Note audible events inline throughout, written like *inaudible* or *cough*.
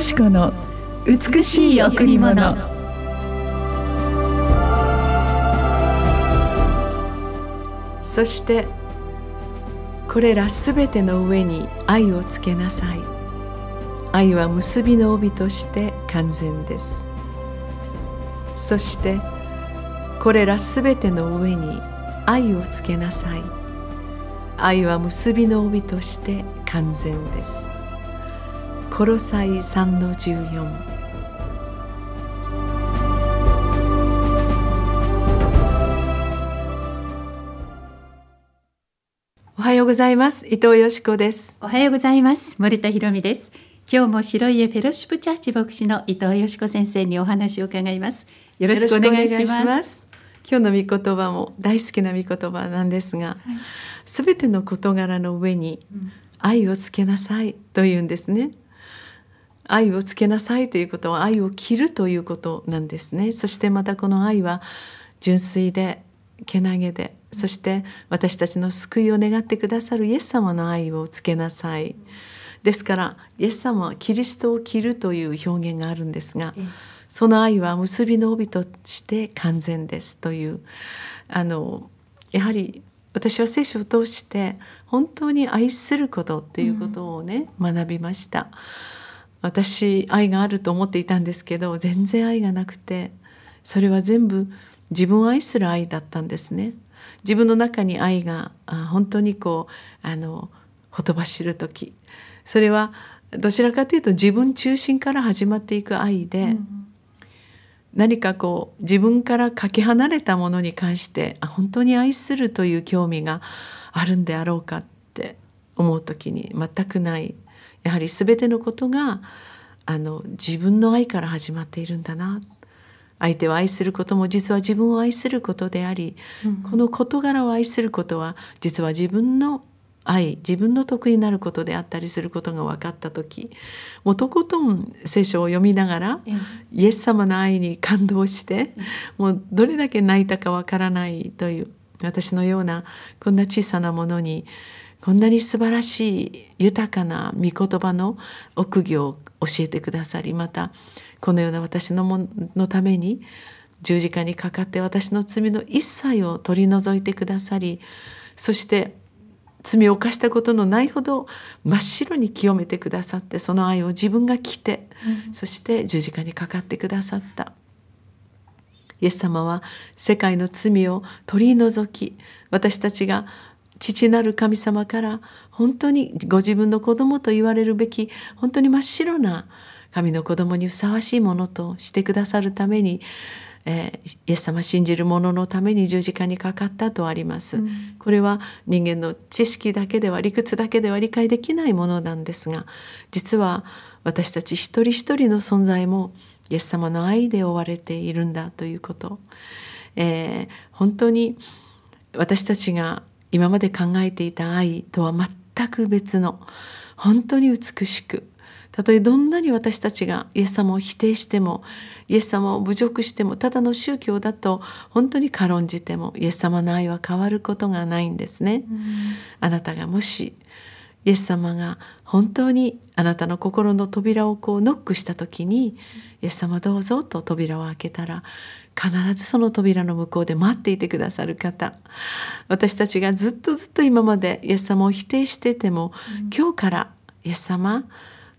し子の美しい贈り物。そしてこれらすべての上に愛をつけなさい。愛は結びの帯として完全です。そしてこれらすべての上に愛をつけなさい。愛は結びの帯として完全です。コロサイ3の14おはようございます。伊藤よしこです。おはようございます。森田博美です。今日も白家フェロシップチャーチ牧師の伊藤よしこ先生にお話を伺います。よろしくお願いします。今日の御言葉も大好きな御言葉なんですがすべ、はい、ての事柄の上に愛をつけなさいというんですね愛をつけなさいということは愛を切るということなんですね。そしてまたこの愛は純粋でけなげでそして私たちの救いを願ってくださるイエス様の愛をつけなさい。ですからイエス様はキリストを切るという表現があるんですがその愛は結びの帯として完全ですというあのやはり私は聖書を通して本当に愛することっていうことをね、うん、学びました私愛があると思っていたんですけど全然愛がなくてそれは全部自分を愛する愛だったんですね。自分の中に愛が本当にこうあのほとばしる時。それはどちらかというと自分中心から始まっていく愛で、うん、何かこう自分からかけ離れたものに関してあ本当に愛するという興味があるんであろうかって思う時に全くないやはり全てのことがあの自分の愛から始まっているんだな。相手を愛することも実は自分を愛することであり、うん、この事柄を愛することは実は自分の愛自分の得意になることであったりすることが分かった時もうとことん聖書を読みながら、イエス様の愛に感動して、もうどれだけ泣いたか分からないという私のようなこんな小さなものにこんなに素晴らしい豊かな御言葉の奥義を教えてくださりまたこのような私のものために十字架にかかって私の罪の一切を取り除いてくださりそして罪を犯したことのないほど真っ白に清めてくださってその愛を自分が着て、うん、そして十字架にかかってくださった。イエス様は世界の罪を取り除き私たちが父なる神様から本当にご自分の子供と言われるべき本当に真っ白な神の子供にふさわしいものとしてくださるために、えー、イエス様信じる者のために十字架にかかったとあります、うん、これは人間の知識だけでは理屈だけでは理解できないものなんですが実は私たち一人一人の存在もイエス様の愛で覆われているんだということ、えー、本当に私たちが今まで考えていた愛とは全く別の本当に美しくたとえどんなに私たちがイエス様を否定してもイエス様を侮辱してもただの宗教だと本当に軽んじてもイエス様の愛は変わることがないんですね。うん、あなたがもしイエス様が本当にあなたの心の扉をこうノックした時に「イエス様どうぞ」と扉を開けたら必ずその扉の向こうで待っていてくださる方私たちがずっとずっと今までイエス様を否定してても、うん、今日から「イエス様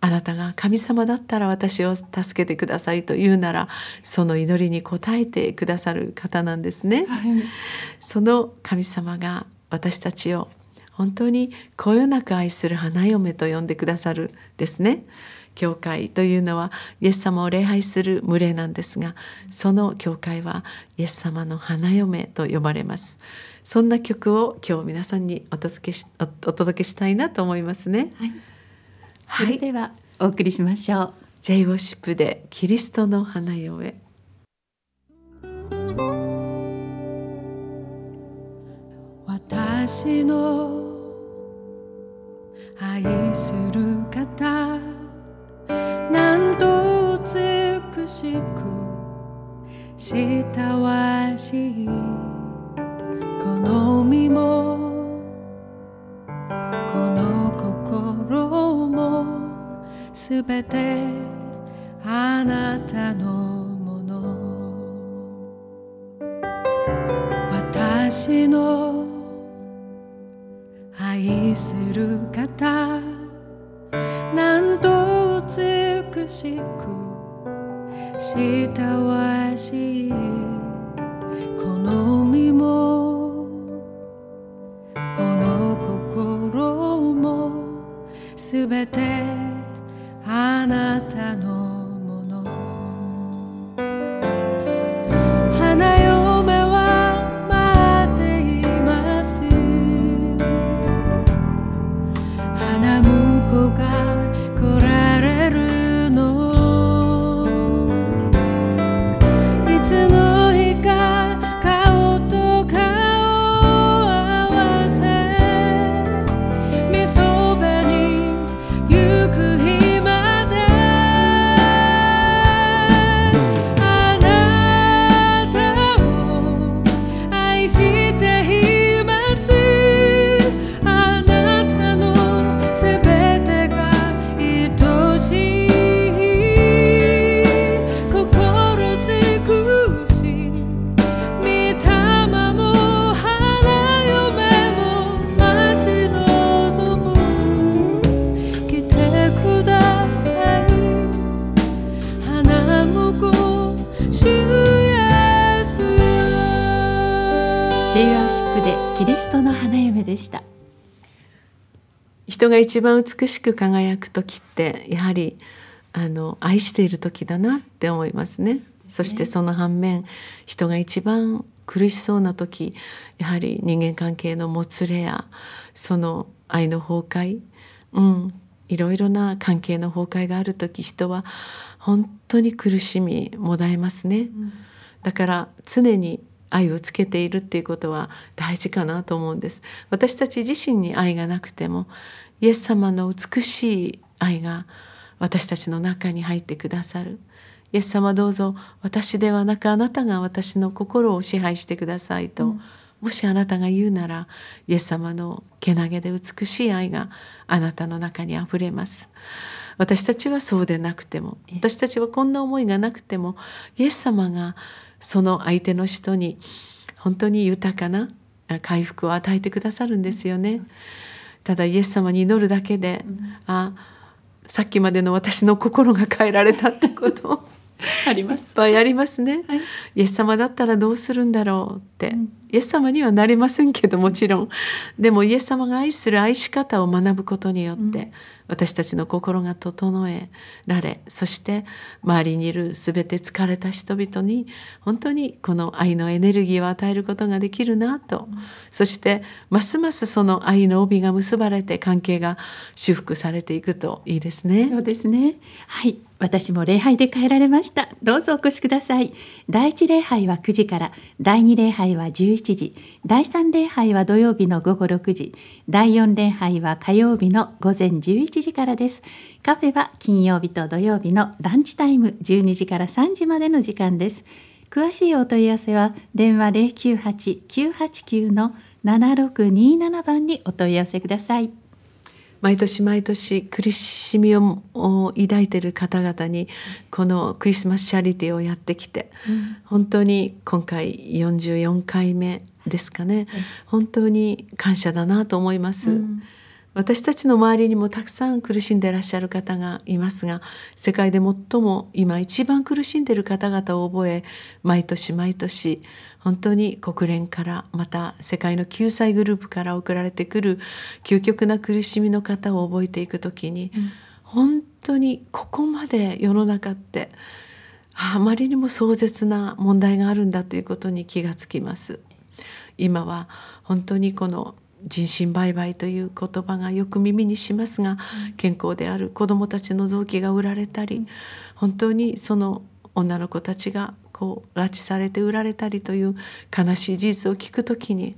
あなたが神様だったら私を助けてくださいと言うならその祈りに応えてくださる方なんですね、はい、その神様が私たちを本当にこよなく愛する花嫁と呼んでくださるですね。教会というのはイエス様を礼拝する群れなんですがその教会はイエス様の花嫁と呼ばれます。そんな曲を今日皆さんにお届けしお届けしたいなと思いますね、はい。それではお送りしましょう、J ウォシップでキリストの花嫁私の愛する方なんと美しくしたわしいこの身もこの心もすべてあなたのもの。私の愛する方なんと美しく親わしいこの身もこの心もすべてあなたのしシップでキリストの花嫁でした人が一番美しく輝く時ってやはりあの愛している時だなって思いますね。そしてその反面人が一番苦しそうな時やはり人間関係のもつれやその愛の崩壊、うん、いろいろな関係の崩壊がある時人は本当に苦しみもだえますね。だから常に愛をつけているっていうことは大事かなと思うんです。私たち自身に愛がなくてもイエス様の美しい愛が私たちの中に入ってくださる。イエス様どうぞ私ではなくあなたが私の心を支配してくださいと、もしあなたが言うならイエス様のけなげで美しい愛があなたの中にあふれます。私たちはそうでなくても私たちはこんな思いがなくてもイエス様がその相手の人に本当に豊かな回復を与えてくださるんですよね。ただイエス様に祈るだけで、あさっきまでの私の心が変えられたってことを *laughs* あります。いっぱいありますね、はい。イエス様だったらどうするんだろうって、イエス様にはなれませんけどもちろんでもイエス様が愛する愛し方を学ぶことによって、私たちの心が整えられそして周りにいる全て疲れた人々に本当にこの愛のエネルギーを与えることができるなと、そしてますますその愛の帯が結ばれて関係が修復されていくといいですね。そうですね。はい、私も礼拝で変えられました。どうぞお越しください。第一礼拝は9時から、第二礼拝は17時、第三礼拝は土曜日の午後6時、第四礼拝は火曜日の午前11時からです。カフェは金曜日と土曜日のランチタイム12時から3時までの時間です。詳しいお問い合わせは電話098-989の7627番にお問い合わせください。毎年毎年苦しみをを抱いている方々にこのクリスマスチャリティーをやってきて、本当に今回44回目ですかね、本当に感謝だなと思います。私たちの周りにもたくさん苦しんでいらっしゃる方がいますが世界で最も今一番苦しんでいる方々を覚え毎年毎年本当に国連からまた世界の救済グループから送られてくる究極な苦しみの方を覚えていく時に、本当にここまで世の中ってあまりにも壮絶な問題があるんだということに気がつきます。今は本当にこの人身売買という言葉がよく耳にしますが、健康である子どもたちの臓器が売られたり、本当にその女の子たちがこう拉致されて売られたりという悲しい事実を聞くときに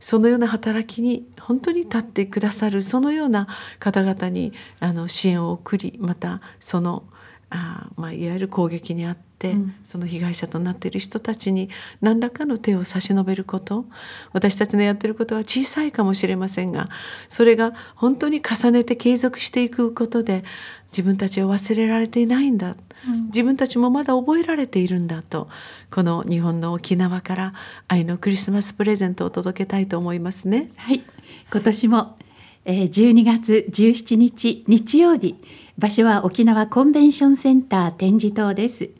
そのような働きに本当に立ってくださるそのような方々にあの支援を送りまたそのあまあ、いわゆる攻撃にあって、うん。その被害者となっている人たちに何らかの手を差し伸べること。私たちのやってることは小さいかもしれませんがそれが本当に重ねて継続していくことで自分たちを忘れられていないんだ、うん。自分たちもまだ覚えられているんだとこの日本の沖縄から愛のクリスマスプレゼントを届けたいと思いますね。はい、今年も、えー、12月17日日曜日場所は沖縄コンベンションセンター展示棟です、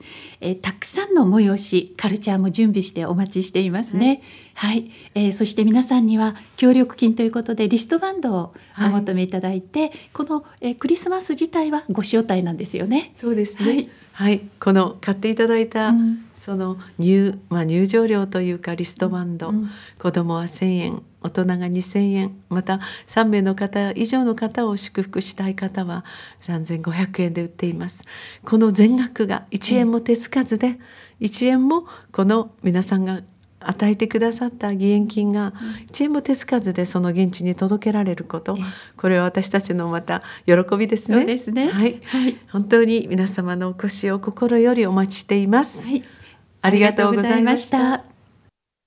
えーたくさんの催しカルチャーも準備してお待ちしていますね。はい、えーそして皆さんには協力金ということでリストバンドをお求めいただいて、この、えークリスマス自体はご招待なんですよね。そうですね。ね。はい、この買っていただいた、うん。その入まあ入場料というかリストバンド、うん。子供は1,000円、大人が2,000円、また3名の方以上の方を祝福したい方は3,500円で売っています。この全額が1円も手つかずで、1円もこの皆さんが与えてくださった義援金が1円も手つかずでその現地に届けられること、これは私たちのまた喜びですね。すねはい、はい本当に皆様のお越しを心よりお待ちしています。はいありがとうございました。